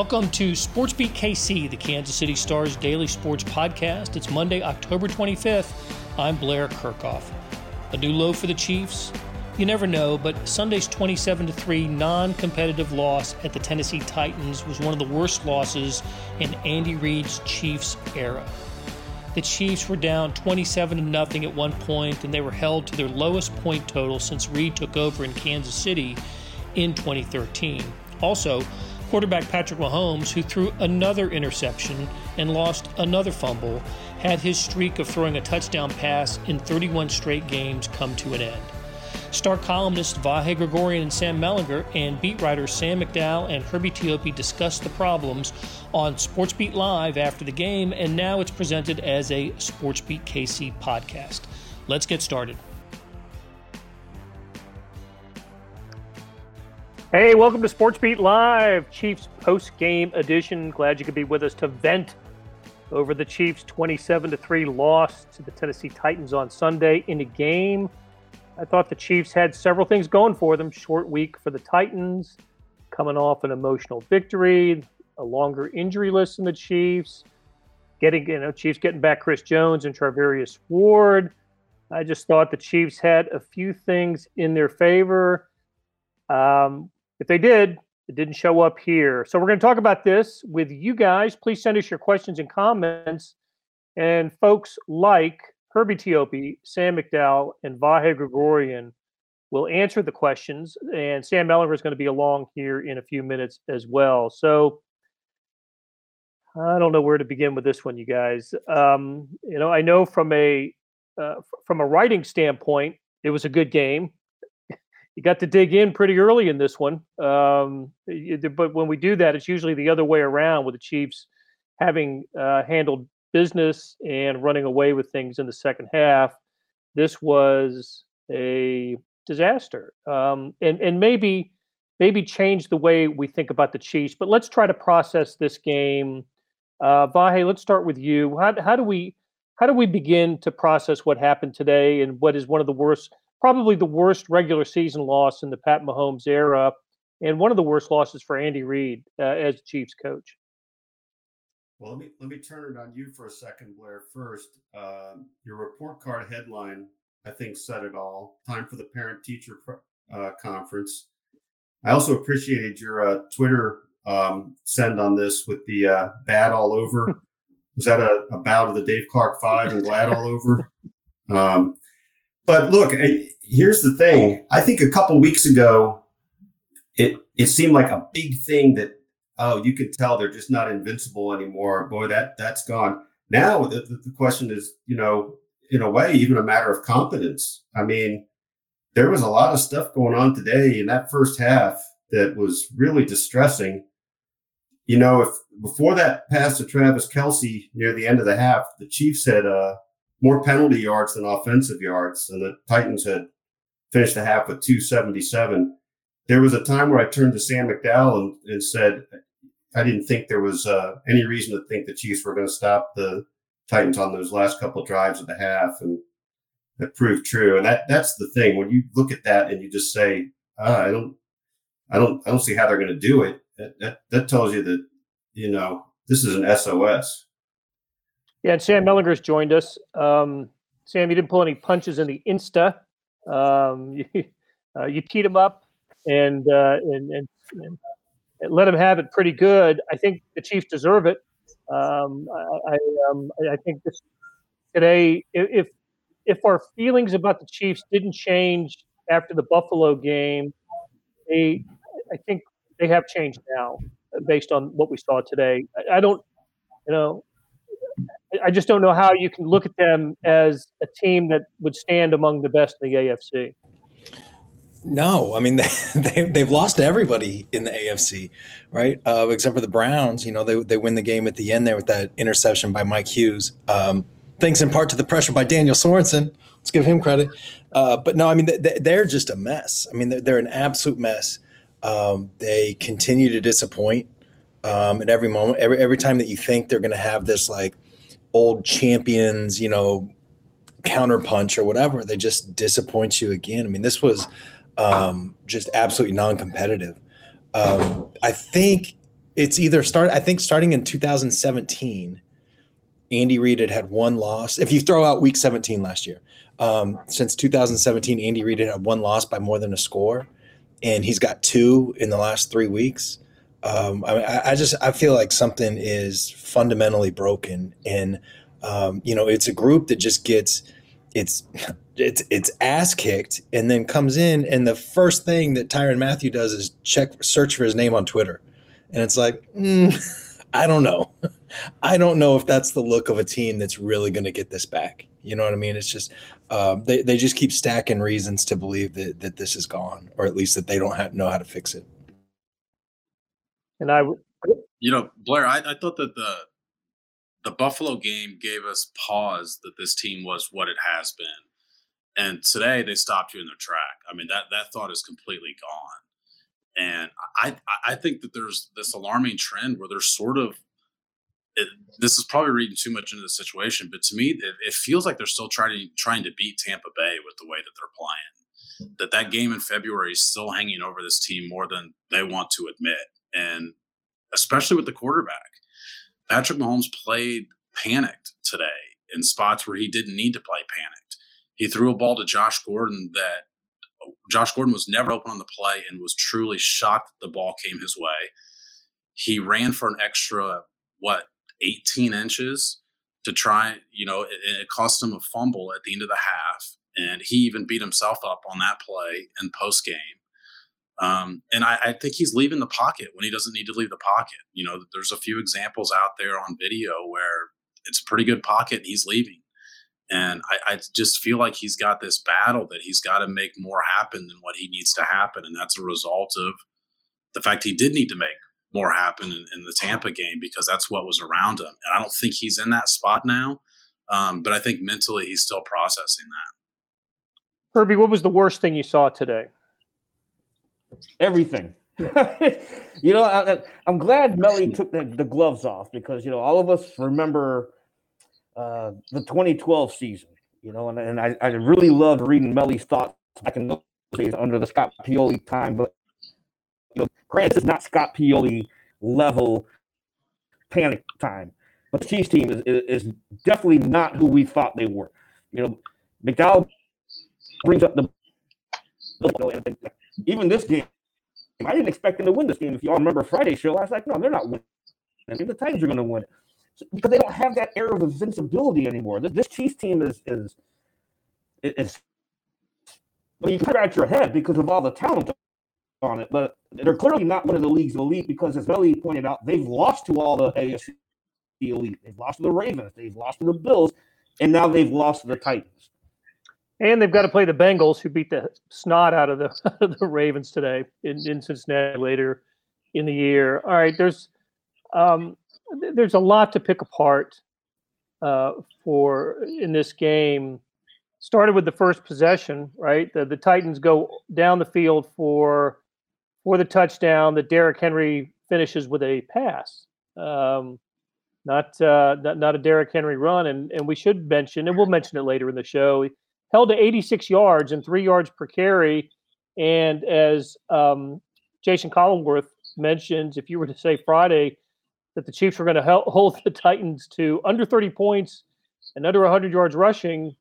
Welcome to Sports Beat KC, the Kansas City Stars daily sports podcast. It's Monday, October 25th. I'm Blair Kerkhoff. A new low for the Chiefs? You never know, but Sunday's 27 3 non competitive loss at the Tennessee Titans was one of the worst losses in Andy Reid's Chiefs era. The Chiefs were down 27 0 at one point, and they were held to their lowest point total since Reid took over in Kansas City in 2013. Also, Quarterback Patrick Mahomes, who threw another interception and lost another fumble, had his streak of throwing a touchdown pass in 31 straight games come to an end. Star columnists Vahe Gregorian and Sam Mellinger and beat writers Sam McDowell and Herbie Teope discussed the problems on SportsBeat Live after the game, and now it's presented as a SportsBeat KC podcast. Let's get started. Hey, welcome to Sports Beat Live, Chiefs post game edition. Glad you could be with us to vent over the Chiefs' 27 3 loss to the Tennessee Titans on Sunday in a game. I thought the Chiefs had several things going for them. Short week for the Titans, coming off an emotional victory, a longer injury list in the Chiefs, getting, you know, Chiefs getting back Chris Jones and Charvarius Ward. I just thought the Chiefs had a few things in their favor. Um, if they did, it didn't show up here. So we're going to talk about this with you guys. Please send us your questions and comments. And folks like Herbie Teope, Sam McDowell, and Vahe Gregorian will answer the questions. And Sam Mellinger is going to be along here in a few minutes as well. So I don't know where to begin with this one, you guys. Um, you know, I know from a uh, from a writing standpoint, it was a good game you got to dig in pretty early in this one. Um, but when we do that, it's usually the other way around with the Chiefs having uh, handled business and running away with things in the second half. This was a disaster, um, and and maybe maybe change the way we think about the Chiefs. But let's try to process this game. Uh, Vahe, let's start with you. How, how do we how do we begin to process what happened today and what is one of the worst probably the worst regular season loss in the Pat Mahomes era, and one of the worst losses for Andy Reid uh, as Chiefs coach. Well, let me let me turn it on you for a second, Blair. First, uh, your report card headline, I think, said it all. Time for the parent teacher uh, conference. I also appreciated your uh, Twitter um, send on this with the uh, bad all over. Was that a, a bout of the Dave Clark Five and glad all over? Um, but look, here's the thing. I think a couple weeks ago, it it seemed like a big thing that oh, you could tell they're just not invincible anymore. Boy, that that's gone. Now the, the question is, you know, in a way, even a matter of confidence. I mean, there was a lot of stuff going on today in that first half that was really distressing. You know, if before that pass to Travis Kelce near the end of the half, the Chiefs had uh, more penalty yards than offensive yards, and the Titans had finished the half with 277. There was a time where I turned to Sam McDowell and, and said, I didn't think there was uh, any reason to think the Chiefs were going to stop the Titans on those last couple drives of the half, and that proved true. And that that's the thing when you look at that and you just say, ah, I don't, I don't, I don't see how they're going to do it. That, that that tells you that you know this is an SOS. Yeah, and Sam Mellinger's joined us. Um, Sam, you didn't pull any punches in the Insta. Um, you, uh, you teed him up and, uh, and, and, and let him have it pretty good. I think the Chiefs deserve it. Um, I, I, um, I think this today, if if our feelings about the Chiefs didn't change after the Buffalo game, they, I think they have changed now based on what we saw today. I, I don't, you know, I just don't know how you can look at them as a team that would stand among the best in the AFC. No, I mean they, they they've lost everybody in the AFC, right? Uh, except for the Browns. You know they they win the game at the end there with that interception by Mike Hughes. Um, thanks in part to the pressure by Daniel Sorensen. Let's give him credit. Uh, but no, I mean they, are just a mess. I mean they're, they're an absolute mess. Um, they continue to disappoint um, at every moment. Every every time that you think they're going to have this like old champions, you know, counterpunch or whatever. They just disappoint you again. I mean, this was um, just absolutely non-competitive. Um, I think it's either start. I think starting in 2017, Andy Reid had had one loss. If you throw out Week 17 last year, um, since 2017, Andy Reid had one loss by more than a score, and he's got two in the last three weeks. Um, I, I, just I feel like something is fundamentally broken, and um, you know it's a group that just gets it's it's it's ass kicked, and then comes in, and the first thing that Tyrann Mathieu does is check search for his name on Twitter, and it's like mm, I don't know, I don't know if that's the look of a team that's really going to get this back. You know what I mean? It's just um, they they just keep stacking reasons to believe that that this is gone, or at least that they don't have, know how to fix it. And I, you know, Blair, I, I thought that the the Buffalo game gave us pause that this team was what it has been. And today they stopped you in their track. I mean, that that thought is completely gone. And I I think that there's this alarming trend where there's sort of it, this is probably reading too much into the situation, but to me, it, it, feels like they're still trying trying to beat Tampa Bay with the way that they're playing. That that game in February is still hanging over this team more than they want to admit and especially with the quarterback. Patrick Mahomes played panicked today in spots where he didn't need to play panicked. He threw a ball to Josh Gordon that Josh Gordon was never open on the play and was truly shocked the ball came his way. He ran for an extra, what, 18 inches to try, you know, it, it cost him a fumble at the end of the half. And he even beat himself up on that play in post game. Um, and I, I, think he's leaving the pocket when he doesn't need to leave the pocket. You know, there's a few examples out there on video where it's a pretty good pocket and he's leaving. And I, I just feel like he's got this battle that he's got to make more happen than what he needs to happen. And that's a result of the fact he did need to make more happen in, in the Tampa game because that's what was around him. And I don't think he's in that spot now. Um, but I think mentally he's still processing that. Herbie, what was the worst thing you saw today? Everything. you know, I, am glad Melly took the, the, gloves off because you know all of us remember uh, the 2012 season. You know, and, and I, I really loved reading Melly's thoughts back in those days under the Scott Pioli time. But you know, granted, it's not Scott Pioli level panic time, but the Chiefs team is, is, is definitely not who we thought they were. You know, McDowell brings up the even this game, I didn't expect them to win this game. If you all remember Friday's show, I was like, no, they're not winning. I mean, the Titans are going to win so, because they don't have that air of invincibility anymore. This, this Chiefs team is is is. Well, you can scratch your head because of all the talent on it, but they're clearly not one of the league's elite because, as Melly pointed out, they've lost to all the AFC elite. They've lost to the Ravens, they've lost to the Bills, and now they've lost to the Titans. And they've got to play the Bengals, who beat the snot out of the the Ravens today in, in Cincinnati later in the year. All right, there's um, there's a lot to pick apart uh, for in this game. Started with the first possession, right? The, the Titans go down the field for for the touchdown that Derrick Henry finishes with a pass. Um, not, uh, not not a Derrick Henry run, and and we should mention, and we'll mention it later in the show held to 86 yards and three yards per carry. And as um, Jason Collinsworth mentions, if you were to say Friday that the Chiefs were going to hold the Titans to under 30 points and under 100 yards rushing,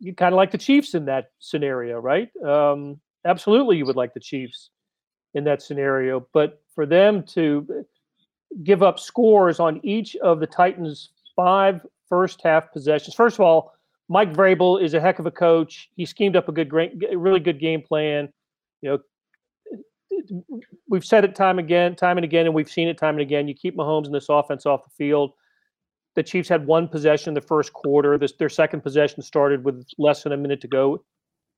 you'd kind of like the Chiefs in that scenario, right? Um, absolutely, you would like the Chiefs in that scenario. But for them to give up scores on each of the Titans' five first half possessions, first of all, Mike Vrabel is a heck of a coach. He schemed up a good, great, really good game plan. You know, we've said it time again, time and again, and we've seen it time and again. You keep Mahomes in this offense off the field. The Chiefs had one possession in the first quarter. This, their second possession started with less than a minute to go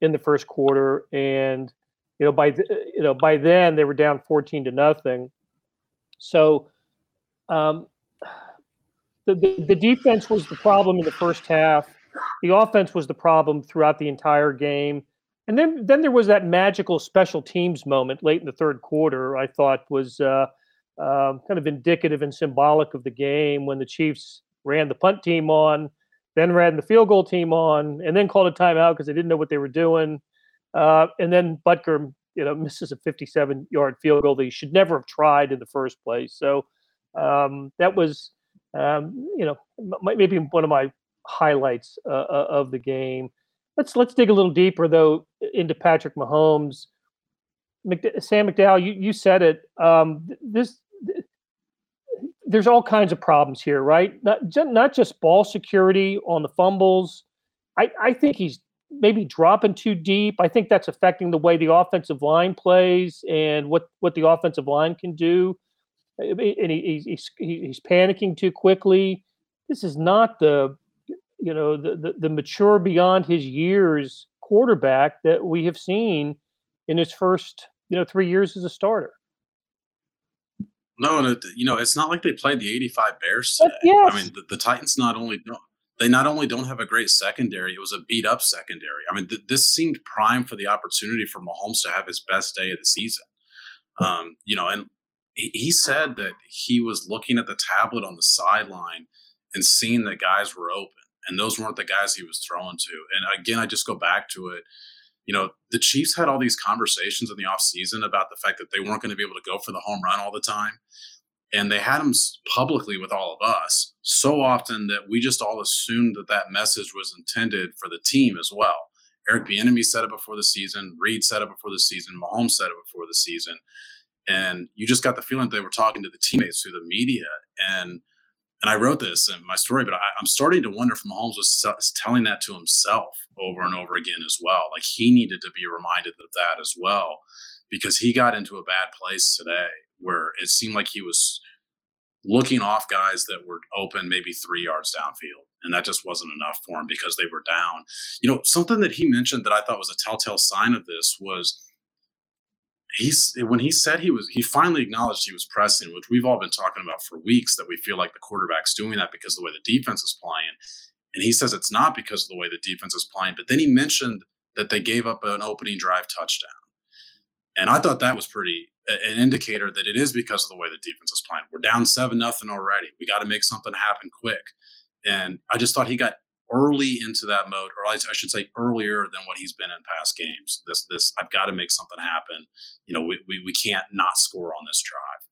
in the first quarter, and you know by the, you know by then they were down fourteen to nothing. So, um, the the defense was the problem in the first half the offense was the problem throughout the entire game. And then, then there was that magical special teams moment late in the third quarter. I thought was uh, uh, kind of indicative and symbolic of the game when the Chiefs ran the punt team on, then ran the field goal team on, and then called a timeout because they didn't know what they were doing. Uh, and then Butker, you know, misses a 57-yard field goal that he should never have tried in the first place. So Um, that was, um, you know, maybe one of my highlights uh, uh, of the game. Let's let's dig a little deeper though into Patrick Mahomes. McD- Sam McDowell, you, you said it. Um, this there's all kinds of problems here, right? Not not just ball security on the fumbles. I, I think he's maybe dropping too deep. I think that's affecting the way the offensive line plays and what what the offensive line can do. And he, he's he's panicking too quickly. This is not the you know the, the, the mature beyond his years quarterback that we have seen in his first you know three years as a starter. No, and you know it's not like they played the '85 Bears today. Yes. I mean, the, the Titans not only don't they not only don't have a great secondary, it was a beat up secondary. I mean, th- this seemed prime for the opportunity for Mahomes to have his best day of the season. Um, you know, and he, he said that he was looking at the tablet on the sideline and seeing that guys were open and those weren't the guys he was throwing to. And again, I just go back to it. You know, the Chiefs had all these conversations in the offseason about the fact that they weren't going to be able to go for the home run all the time. And they had them publicly with all of us so often that we just all assumed that that message was intended for the team as well. Eric Bieniemy said it before the season. Reid said it before the season. Mahomes said it before the season. And you just got the feeling they were talking to the teammates through the media. And and I wrote this in my story, but I, am starting to wonder if Mahomes was telling that to himself over and over again as well. Like he needed to be reminded of that as well, because he got into a bad place today where it seemed like he was looking off guys that were open maybe three yards downfield. And that just wasn't enough for him because they were down. You know, something that he mentioned that I thought was a telltale sign of this was he's when he said he was he finally acknowledged he was pressing, which we've all been talking about for weeks that we feel like the quarterback's doing that because of the way the defense is playing. And he says it's not because of the way the defense is playing. But then he mentioned that they gave up an opening drive touchdown. And I thought that was pretty an indicator that it is because of the way the defense is playing. We're down seven nothing already. We got to make something happen quick. And I just thought he got early into that mode, or I should say earlier than what he's been in past games. This, this, I've got to make something happen. You know, we, we, we can't not score on this drive.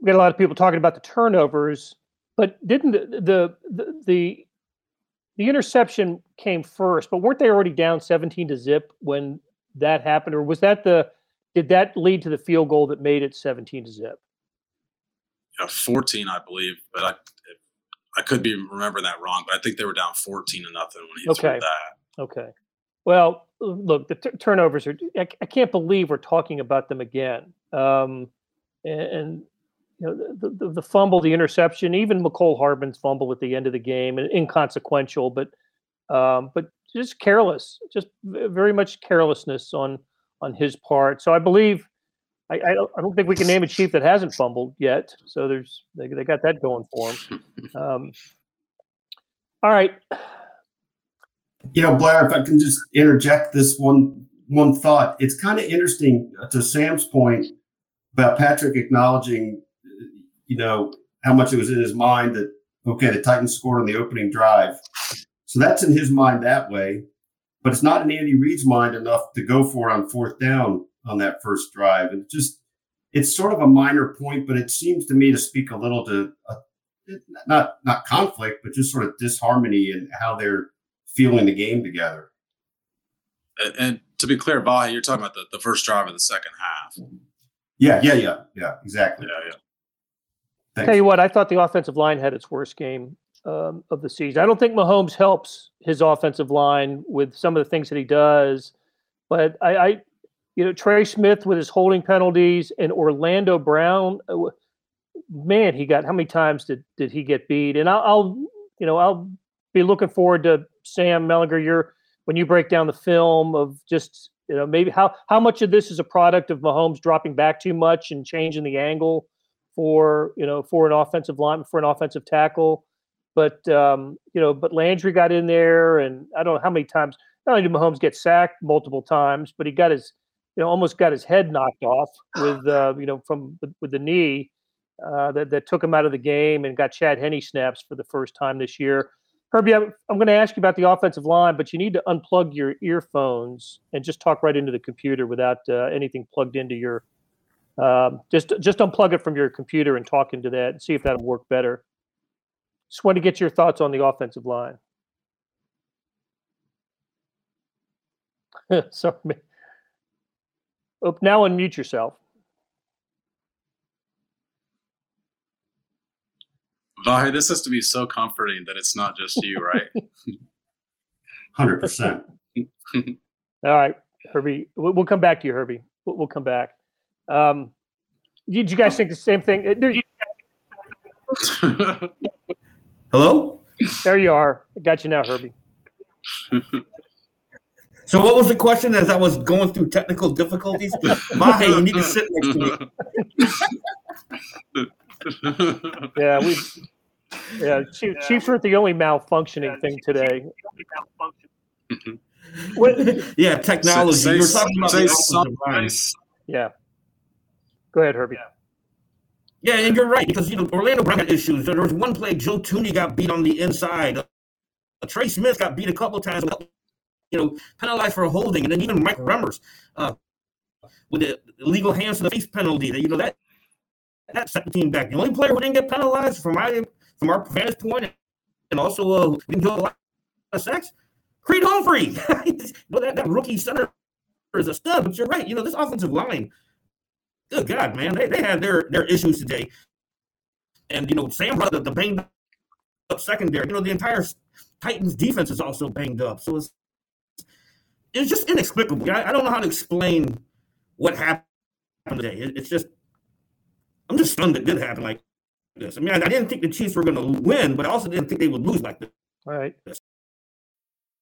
We got a lot of people talking about the turnovers, but didn't the the the, the interception came first? But weren't they already down seventeen to zip when that happened, or was that the did that lead to the field goal that made it seventeen to zip? Yeah, fourteen, I believe, but I I could be remembering that wrong, but I think they were down 14 to nothing when he okay. threw that. Okay. Well, look, the t- turnovers are, I, I, can't believe we're talking about them again. Um, and, and, you know, the, the, the, fumble, the interception, even Mecole Hardman's fumble at the end of the game, inconsequential, but um, but just careless, just very much carelessness on on his part. So I believe I, I, don't, I don't think we can name a chief that hasn't fumbled yet. So there's they, they got that going for them. Um, all right. You know, Blair, if I can just interject this one one thought, it's kind of interesting uh, to Sam's point about Patrick acknowledging, you know, how much it was in his mind that okay, the Titans scored on the opening drive. So that's in his mind that way, but it's not in Andy Reid's mind enough to go for it on fourth down on that first drive. And just, it's sort of a minor point, but it seems to me to speak a little to uh, not not conflict, but just sort of disharmony in how they're feeling the game together. And, and to be clear, Vahe, you're talking about the, the first drive of the second half. Yeah, yeah, yeah, yeah, exactly. Yeah, yeah. Thanks. Tell you what, I thought the offensive line had its worst game um, of the season. I don't think Mahomes helps his offensive line with some of the things that he does, but I, I you know, Trey Smith with his holding penalties and Orlando Brown, uh, man, he got how many times did did he get beat? And I'll, I'll you know, I'll be looking forward to Sam Mellinger. Your when you break down the film of just you know maybe how how much of this is a product of Mahomes dropping back too much and changing the angle for you know for an offensive line for an offensive tackle. But um, you know, but Landry got in there, and I don't know how many times. Not only did Mahomes get sacked multiple times, but he got his you know, almost got his head knocked off with, uh, you know, from with the knee uh, that, that took him out of the game and got Chad Henne snaps for the first time this year. Herbie, I'm, I'm going to ask you about the offensive line, but you need to unplug your earphones and just talk right into the computer without uh, anything plugged into your Um, just just unplug it from your computer and talk into that and see if that'll work better. Just want to get your thoughts on the offensive line. Sorry. Oh, now unmute yourself. Vahe, this has to be so comforting that it's not just you, right? Hundred percent. All right, Herbie. We'll, we'll come back to you, Herbie. We'll, we'll come back. Um, did you guys think the same thing? Uh, There, Hello. there you are. I got you now, Herbie. So what was the question as I was going through technical difficulties? Vahe, you need to sit next to me. Yeah, we. Yeah, Chief, Chiefs weren't the only malfunctioning thing today. What, Yeah, technology. Say- you were talking about say the offensive something nice. yeah. Go ahead, Herbie. Yeah, and you're right because you know Orlando Brown had issues. There was one play Joe Thuney got beat on the inside. Uh, Trey Smith got beat a couple of times. You know, penalized for holding, and then even Mike Remmers uh, with the illegal hands to the face penalty. That you know that that set the team back. The only player who didn't get penalized from my from our vantage point, and also uh, we didn't do a lot of sacks. Creed Humphrey, you know, that, that rookie center is a stud. But you're right. You know this offensive line good God, man, they, they had their their issues today. And you know, Sam the, the banged up secondary. You know, the entire Titans defense is also banged up. So it's it's just inexplicable. I, I don't know how to explain what happened today. It, it's just I'm just stunned it did happen like this. I mean, I, I didn't think the Chiefs were going to win, but I also didn't think they would lose like this. All right.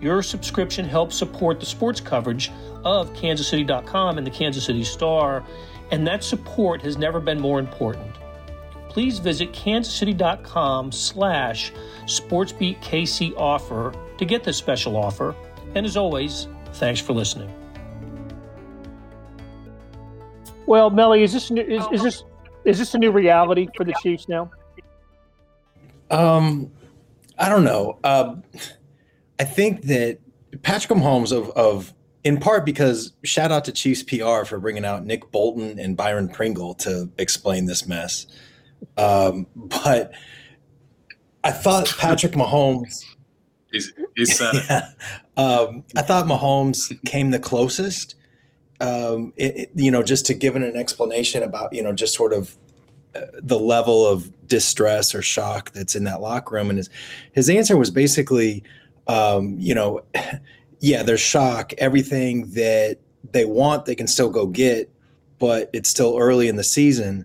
Your subscription helps support the sports coverage of kansascity.com and the Kansas City Star, and that support has never been more important. Please visit kansascity.com slash sportsbeatkc offer to get this special offer. And as always, thanks for listening. Well, Melly, is this new, is, is this is this a new reality for the Chiefs now? Um, I don't know. Um, I think that Patrick Mahomes of of in part because shout out to Chiefs PR for bringing out Nick Bolton and Byron Pringle to explain this mess. Um, but I thought Patrick Mahomes. He's, he said. Yeah, um, I thought Mahomes came the closest. Um, it, it- you know, just to give it an explanation about you know just sort of uh, the level of distress or shock that's in that locker room, and his his answer was basically, um, you know, yeah, there's shock. Everything that they want, they can still go get, but it's still early in the season.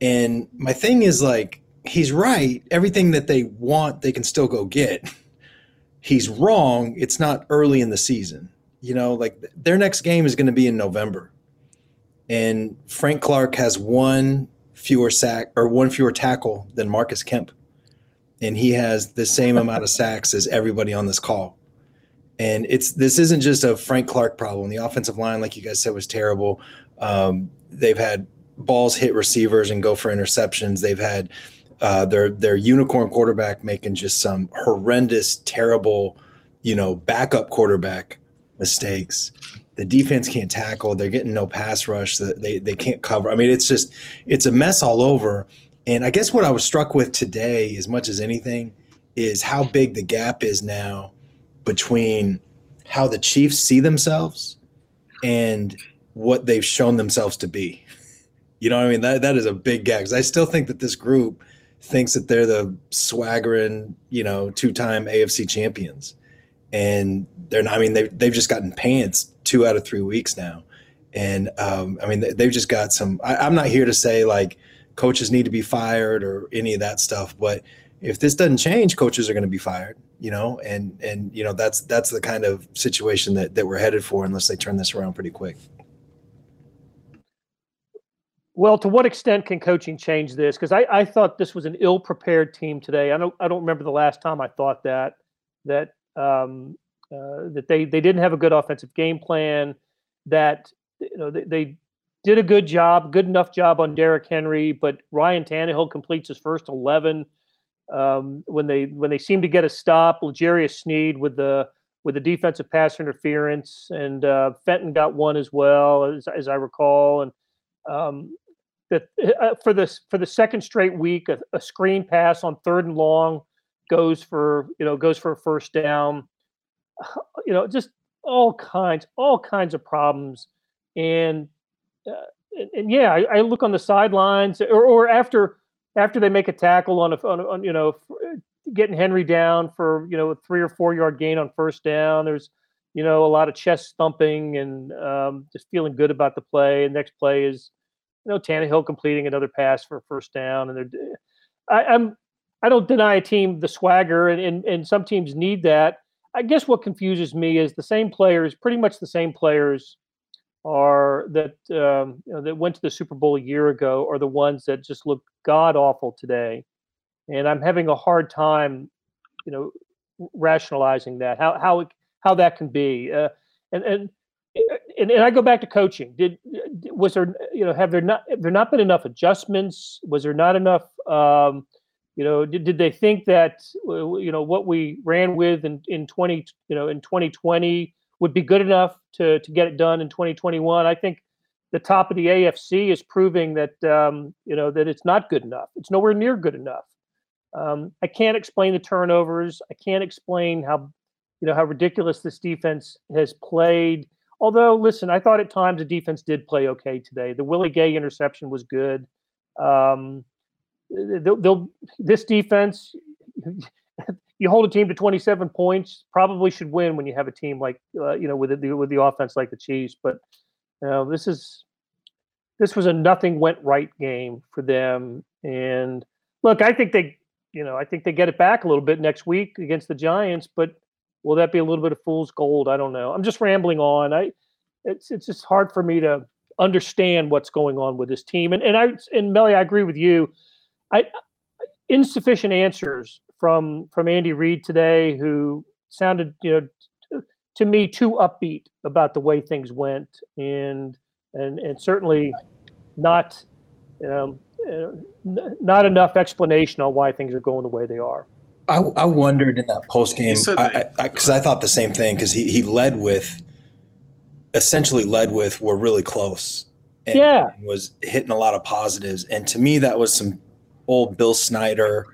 And my thing is like, he's right. Everything that they want, they can still go get. He's wrong. It's not early in the season. You know, like their next game is going to be in November. And Frank Clark has one fewer sack or one fewer tackle than Marcus Kemp. And he has the same amount of sacks as everybody on this call. And it's this isn't just a Frank Clark problem. The offensive line, like you guys said, was terrible. Um, they've had balls hit receivers and go for interceptions. They've had uh, their their unicorn quarterback making just some horrendous, terrible, you know, backup quarterback mistakes. The defense can't tackle. They're getting no pass rush. They they can't cover. I mean, it's just it's a mess all over. And I guess what I was struck with today, as much as anything, is how big the gap is now between how the Chiefs see themselves and what they've shown themselves to be. You know what I mean? That that is a big gap. I still think that this group thinks that they're the swaggering, you know, two-time AFC champions. And they're not, I mean, they've, they've just gotten pants two out of three weeks now. And um, I mean, they've just got some, I, I'm not here to say like coaches need to be fired or any of that stuff, but if this doesn't change, coaches are going to be fired, you know, and, and, you know, that's, that's the kind of situation that, that we're headed for unless they turn this around pretty quick. Well, to what extent can coaching change this? Because I, I thought this was an ill-prepared team today. I don't I don't remember the last time I thought that that um, uh, that they they didn't have a good offensive game plan. That you know they, they did a good job, good enough job on Derrick Henry, but Ryan Tannehill completes his first eleven. Um, when they when they seem to get a stop, L'Jarius Sneed with the with the defensive pass interference, and uh, Fenton got one as well, as, as I recall, and um, uh, for this for the second straight week, a, a, screen pass on third and long goes for you know goes for a first down. You know, just all kinds all kinds of problems, and and, and, yeah, I, I, look on the sidelines or, or after after they make a tackle on a, on, on you know getting Henry down for you know a three or four yard gain on first down. There's you know a lot of chest thumping and um, just feeling good about the play. And next play is you know, Tannehill completing another pass for first down, and they're. I, I'm. I don't deny a team the swagger, and, and and some teams need that. I guess what confuses me is the same players, pretty much the same players, are that um, you know, that went to the Super Bowl a year ago, are the ones that just look god awful today, and I'm having a hard time, you know, rationalizing that how how how that can be. Uh, and and and, and I go back to coaching. Did was there you know have there not have there not been enough adjustments? Was there not enough? Um, you know, did, did they think that you know what we ran with in in twenty you know in twenty twenty would be good enough to to get it done in twenty twenty one? I think the top of the AFC is proving that um, you know that it's not good enough. It's nowhere near good enough. Um, I can't explain the turnovers. I can't explain how you know how ridiculous this defense has played Although, listen, I thought at times the defense did play okay today. The Willie Gay interception was good. Um, they'll, they'll, this defense, you hold a team to 27 points, probably should win when you have a team like uh, you know with the with the offense like the Chiefs. But you know, this is this was a nothing went right game for them. And look, I think they, you know, I think they get it back a little bit next week against the Giants. But Will that be a little bit of fool's gold? I don't know. I'm just rambling on. I it's it's just hard for me to understand what's going on with this team. And and I and Melly, I agree with you. I insufficient answers from from Andy Reid today, who sounded you know to, to me too upbeat about the way things went, and and and certainly not um, uh, not enough explanation on why things are going the way they are. I, I wondered in that post game because I, I, I, I, thought the same thing because he, he led with essentially led with we're really close. And yeah, was hitting a lot of positives, and to me that was some old Bill Snyder.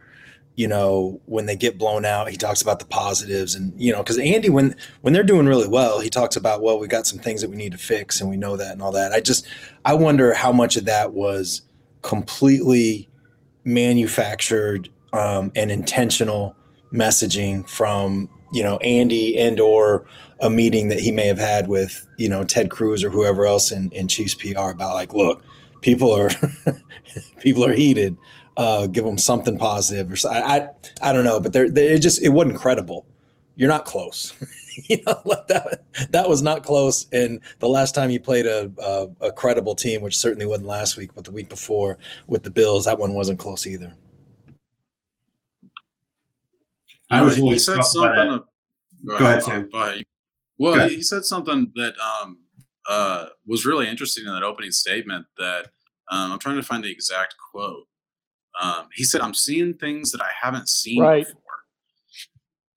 You know, when they get blown out, he talks about the positives, and you know, because Andy, when when they're doing really well, he talks about well, we got some things that we need to fix, and we know that and all that. I just I wonder how much of that was completely manufactured um, and intentional messaging from you know Andy and or a meeting that he may have had with you know Ted Crews or whoever else in, in Chiefs PR about like look people are people are heated uh, give them something positive or so I, I I don't know but they're, they it just it wasn't credible you're not close you know that that was not close and the last time you played a, a a credible team which certainly wasn't last week but the week before with the Bills that one wasn't close either. I was he said something. Of, go, ahead, Sam. Well, he said something that um, uh, was really interesting in that opening statement. That um, I'm trying to find the exact quote. Um, he said, "I'm seeing things that I haven't seen right. before."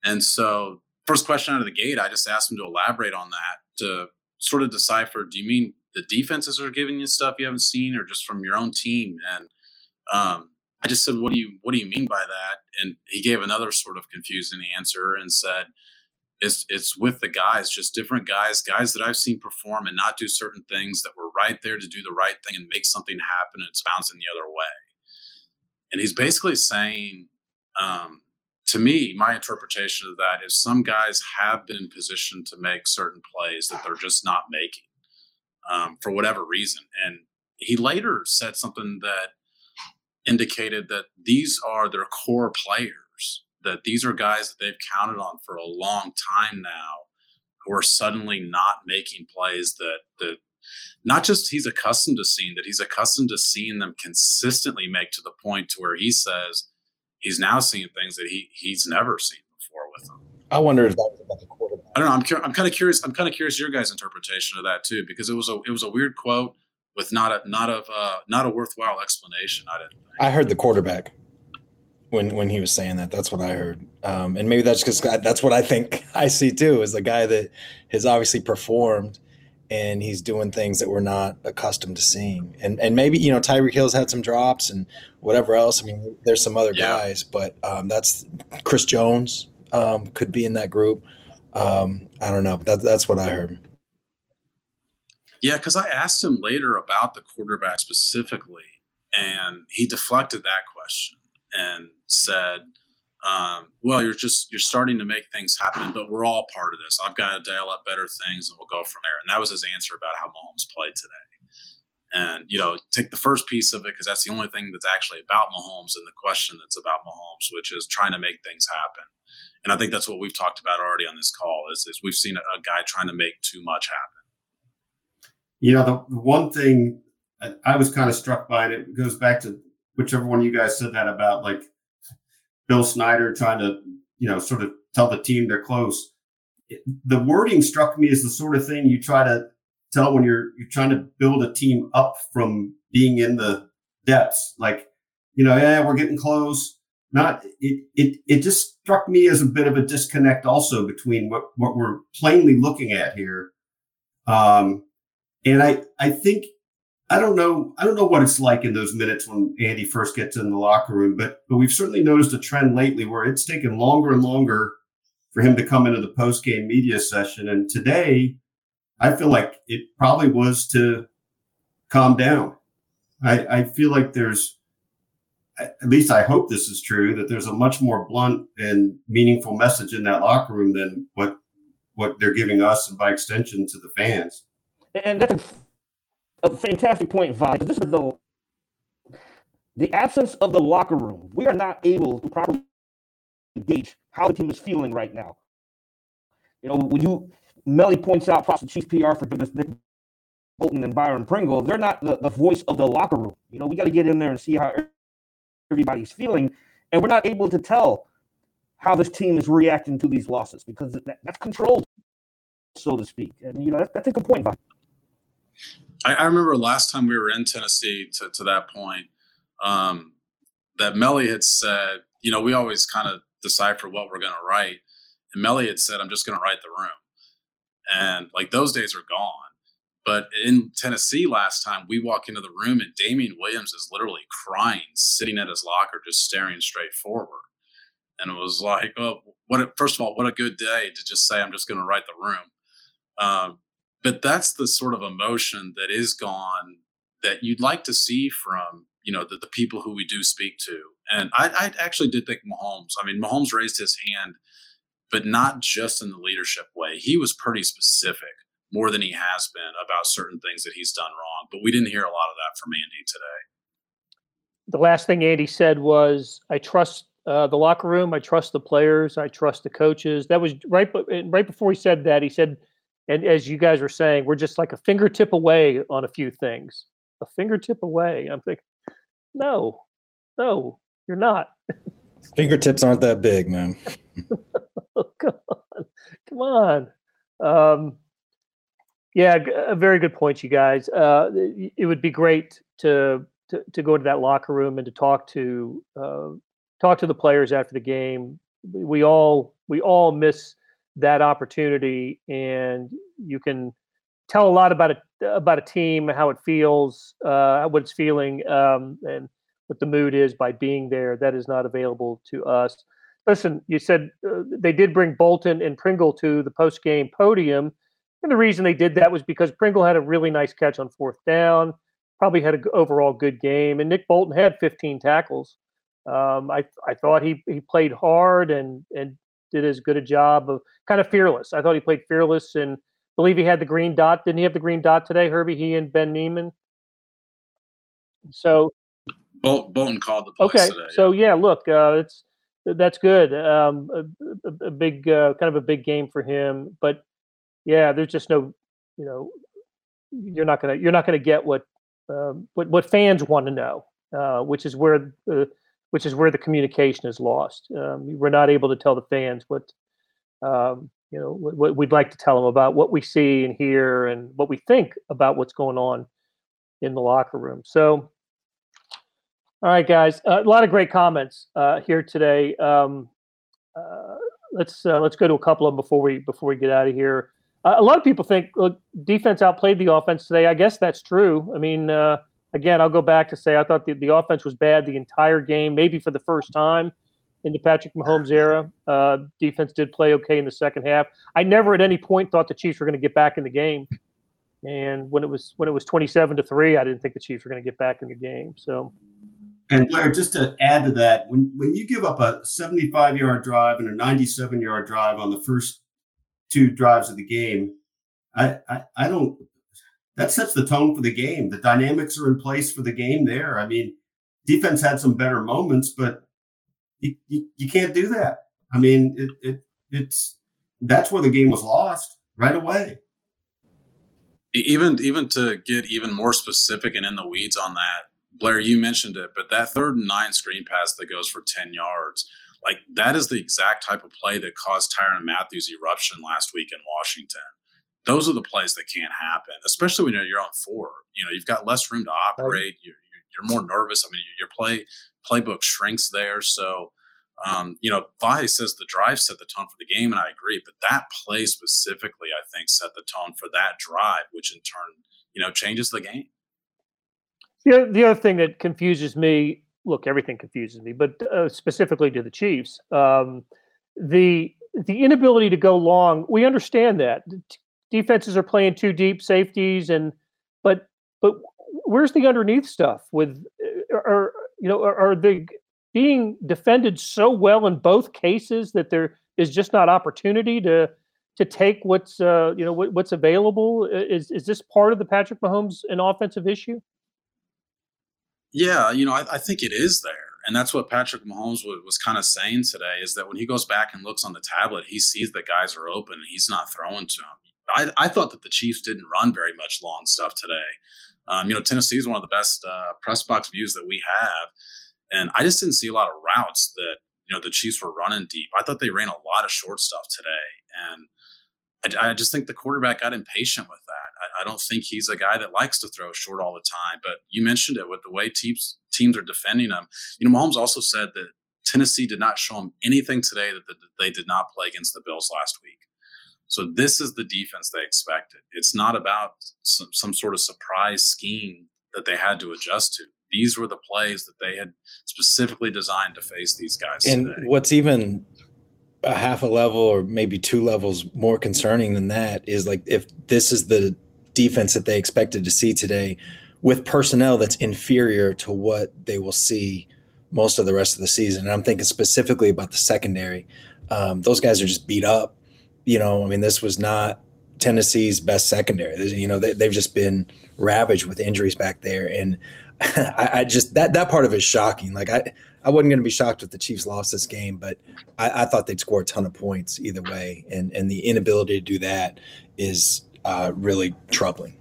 And so, first question out of the gate, I just asked him to elaborate on that to sort of decipher: Do you mean the defenses are giving you stuff you haven't seen, or just from your own team? And um, I just said, "What do you What do you mean by that?" And he gave another sort of confusing answer and said, it's it's with the guys, just different guys, guys that I've seen perform and not do certain things that were right there to do the right thing and make something happen. And it's bouncing the other way. And he's basically saying, um, to me, my interpretation of that is some guys have been positioned to make certain plays that they're just not making um, for whatever reason. And he later said something that indicated that these are their core players that these are guys that they've counted on for a long time now who are suddenly not making plays that that not just he's accustomed to seeing that he's accustomed to seeing them consistently make to the point to where he says he's now seeing things that he he's never seen before with them. I wonder if that was about the quarterback. I don't know. I'm cu- I'm kind of curious. I'm kind of curious your guys' interpretation of that too, because it was a it was a weird quote with not a not of uh, not a worthwhile explanation. I didn't. Think. I heard the quarterback when when he was saying that. That's what I heard, um, and maybe that's because that's what I think I see too. Is a guy that has obviously performed, and he's doing things that we're not accustomed to seeing. And and maybe you know Tyreek Hill's had some drops and whatever else. I mean, there's some other yeah. guys, but um, that's Chris Jones um, could be in that group. Um, I don't know. That, that's what I heard. Yeah, because I asked him later about the quarterback specifically, and he deflected that question and said, um, "Well, you're just you're starting to make things happen, but we're all part of this. I've got to dial up better things, and we'll go from there." And that was his answer about how Mahomes played today. And you know, take the first piece of it because that's the only thing that's actually about Mahomes, and the question that's about Mahomes, which is trying to make things happen. And I think that's what we've talked about already on this call is, is we've seen a, a guy trying to make too much happen. You know, the, one thing I was kind of struck by, and it goes back to whichever one you guys said that about, like Bill Snyder trying to, you know, sort of tell the team they're close. The wording struck me as the sort of thing you try to tell when you're you're trying to build a team up from being in the depths. Like, you know, yeah, we're getting close. Not it it it just struck me as a bit of a disconnect also between what what we're plainly looking at here. Um, and I I think I don't know. I don't know what it's like in those minutes when Andy first gets in the locker room, but but we've certainly noticed a trend lately where it's taken longer and longer for him to come into the post game media session. And today, I feel like it probably was to calm down. I, I feel like there's, at least I hope this is true, that there's a much more blunt and meaningful message in that locker room than what what they're giving us, and by extension to the fans. And that's a fantastic point, Vi. This is the the absence of the locker room. We are not able to properly gauge how the team is feeling right now. You know, when you Melly points out props to Chiefs PR for this Nick Bolton and Byron Pringle, they're not the, the voice of the locker room. You know, we got to get in there and see how everybody's feeling, and we're not able to tell how this team is reacting to these losses because that, that's controlled, so to speak. And you know, that's, that's a good point. Vi. I, I, remember last time we were in Tennessee to, to that point, um, that Melly had said, you know, we always kind of decipher what we're going to write. And Melly had said, I'm just going to write the room. And like those days are gone. But in Tennessee last time, we walk into the room and Damien Williams is literally crying, sitting at his locker, just staring straight forward. And it was like, oh, what? A, first of all, what a good day to just say, I'm just going to write the room. Um, but that's the sort of emotion that is gone that you'd like to see from you know the, the people who we do speak to. And I, I actually did think mahomes i mean mahomes raised his hand but not just in the leadership way. He was pretty specific more than he has been about certain things that he's done wrong but we didn't hear a lot of that from andy today. The last thing andy said was i trust uh, the locker room i trust the players i trust the coaches. That was right right before he said that he said and as you guys were saying, we're just like a fingertip away on a few things. A fingertip away. I'm thinking, no, no, you're not. Fingertips aren't that big, man. oh, come on, come on. Um, yeah, a very good point, you guys. Uh, it would be great to, to to go into that locker room and to talk to uh, talk to the players after the game. We all we all miss that opportunity and you can tell a lot about it about a team how it feels uh, what it's feeling um, and what the mood is by being there that is not available to us listen, you said uh, they did bring Bolton and Pringle to the post game podium. And the reason they did that was because Pringle had a really nice catch on fourth down, probably had an overall good game, and Nick Bolton had 15 tackles. Um, I I thought he he played hard and and did as good a job of kind of fearless. I thought he played fearless and believe he had the green dot. Didn't he have the green dot today, Herbie? He and Ben Niemann. So Bolton called the okay. Today, so yeah, look, uh, it's that's good. Um, a, a, a big uh, kind of a big game for him, but yeah, there's just no, you know, you're not gonna you're not gonna get what um, what what fans want to know, uh, which is where uh, which is where the communication is lost. Um, we're not able to tell the fans what um, you know what, what, we'd like to tell them about what we see and hear and what we think about what's going on in the locker room. So, all right, guys, uh, a lot of great comments uh, here today. Um, uh, let's uh, let's go to a couple of them before we before we get out of here. Uh, a lot of people think look, defense outplayed the offense today. I guess that's true. I mean uh, again, I'll go back to say I thought the, the offense was bad the entire game, maybe for the first time in the Patrick Mahomes era. Uh, defense did play okay in the second half. I never at any point thought the Chiefs were going to get back in the game. And when it was when it was 27 to 3, I didn't think the Chiefs were going to get back in the game. So and Blair, just to add to that, when when you give up a 75 yard drive and a 97 yard drive on the first two drives of the game, I, I, I don't that sets the tone for the game. The dynamics are in place for the game there. I mean, defense had some better moments, but you, you, you can't do that. I mean, it, it it's that's where the game was lost right away. Even even to get even more specific and in the weeds on that, Blair, you mentioned it, but that third and nine screen pass that goes for 10 yards, like that is the exact type of play that caused Tyrann Mathieu's eruption last week in Washington those are the plays that can't happen, especially when you're on four. You know, you've got less room to operate. You're, you're more nervous. I mean, your play playbook shrinks there. So, um, you know, Vahe says the drive set the tone for the game, and I agree. But that play specifically, I think, set the tone for that drive, which in turn, you know, changes the game. The, the other thing that confuses me, look, everything confuses me, but uh, specifically to the Chiefs, um, the the inability to go long. We understand that defenses are playing two deep safeties and but but where's the underneath stuff with are you know are, are they being defended so well in both cases that there is just not opportunity to to take what's uh, you know what, what's available is is this part of the Patrick Mahomes an offensive issue yeah you know I, I think it is there and that's what Patrick Mahomes was, was kind of saying today is that when he goes back and looks on the tablet, he sees that guys are open and he's not throwing to them. I, I thought that the Chiefs didn't run very much long stuff today. Um, you know, Tennessee is one of the best uh, press box views that we have, and I just didn't see a lot of routes that you know the Chiefs were running deep. I thought they ran a lot of short stuff today, and I, I just think the quarterback got impatient with that. I, I, don't think he's a guy that likes to throw short all the time. But you mentioned it with the way teams teams are defending him. You know, Mahomes also said that Tennessee did not show him anything today that, that they did not play against the Bills last week. So this is the defense they expected. It's not about some, some sort of surprise scheme that they had to adjust to. These were the plays that they had specifically designed to face these guys. And today. what's even a half a level or maybe two levels more concerning than that is like if this is the defense that they expected to see today with personnel that's inferior to what they will see most of the rest of the season. And I'm thinking specifically about the secondary. Um, those guys are just beat up you know, I mean, this was not Tennessee's best secondary. You know, they, have just been ravaged with injuries back there, and I, I, just that that part of it is shocking. Like I, I wasn't going to be shocked if the Chiefs lost this game, but I, I, thought they'd score a ton of points either way, and and the inability to do that is uh, really troubling.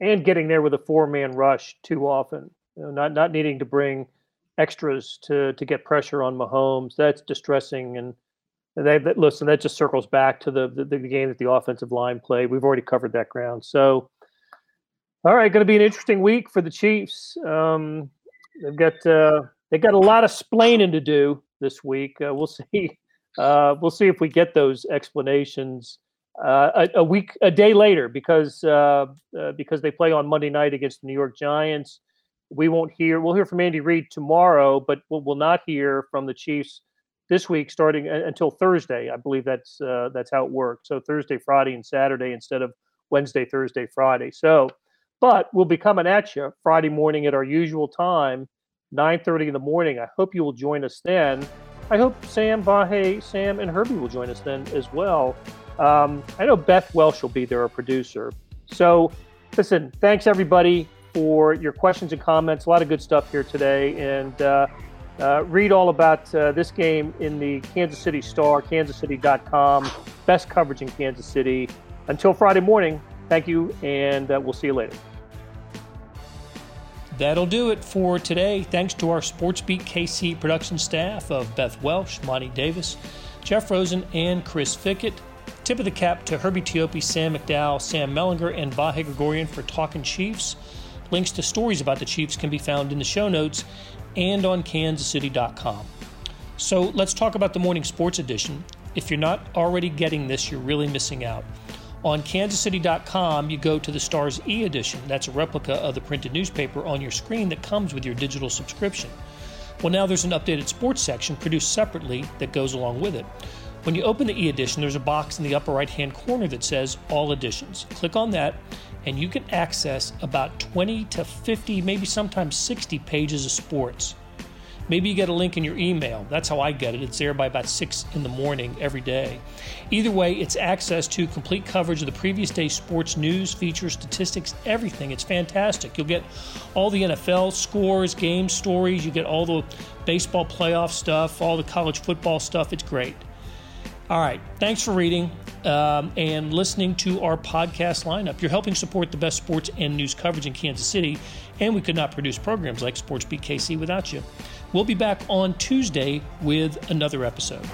And getting there with a four man rush too often, you know, not not needing to bring extras to to get pressure on Mahomes. That's distressing and they, that, listen, that just circles back to the, the, the game that the offensive line played. We've already covered that ground. So, all right, going to be an interesting week for the Chiefs. Um, they've got uh, they got a lot of splaining to do this week. Uh, we'll see. Uh, we'll see if we get those explanations uh, a, a, week, a day later, because uh, uh, because they play on Monday night against the New York Giants. we won't hear. We'll hear from Andy Reid tomorrow, but we'll, we'll not hear from the Chiefs this week starting until Thursday. I believe that's uh, that's how it works. So Thursday, Friday, and Saturday instead of Wednesday, Thursday, Friday. So, but we'll be coming at you Friday morning at our usual time, 9:30 in the morning. I hope you will join us then. I hope Sam, Vahe, Sam, and Herbie will join us then as well. Um, I know Beth Welsh will be there, our producer. So, listen, thanks everybody for your questions and comments. A lot of good stuff here today. And uh, uh, read all about uh, this game in the Kansas City Star, kansascity.com. Best coverage in Kansas City. Until Friday morning, thank you, and uh, we'll see you later. That'll do it for today. Thanks to our SportsBeat KC production staff of Beth Welsh, Monty Davis, Jeff Rosen, and Chris Fickett. Tip of the cap to Herbie Teope, Sam McDowell, Sam Mellinger, and Vahe Gregorian for Talking Chiefs. Links to stories about the Chiefs can be found in the show notes and on kansascity.com. So let's talk about the morning sports edition. If you're not already getting this, you're really missing out. On kansascity.com, you go to the Stars e edition. That's a replica of the printed newspaper on your screen that comes with your digital subscription. Well, now there's an updated sports section produced separately that goes along with it. When you open the e edition, there's a box in the upper right hand corner that says All Editions. Click on that, and you can access about 20 to 50, maybe sometimes 60 pages of sports. Maybe you get a link in your email. That's how I get it. It's there by about 6 in the morning every day. Either way, it's access to complete coverage of the previous day's sports news, features, statistics, everything. It's fantastic. You'll get all the NFL scores, game stories, you get all the baseball playoff stuff, all the college football stuff. It's great. All right. Thanks for reading um, and listening to our podcast lineup. You're helping support the best sports and news coverage in Kansas City, and we could not produce programs like Sports Beat KC without you. We'll be back on Tuesday with another episode.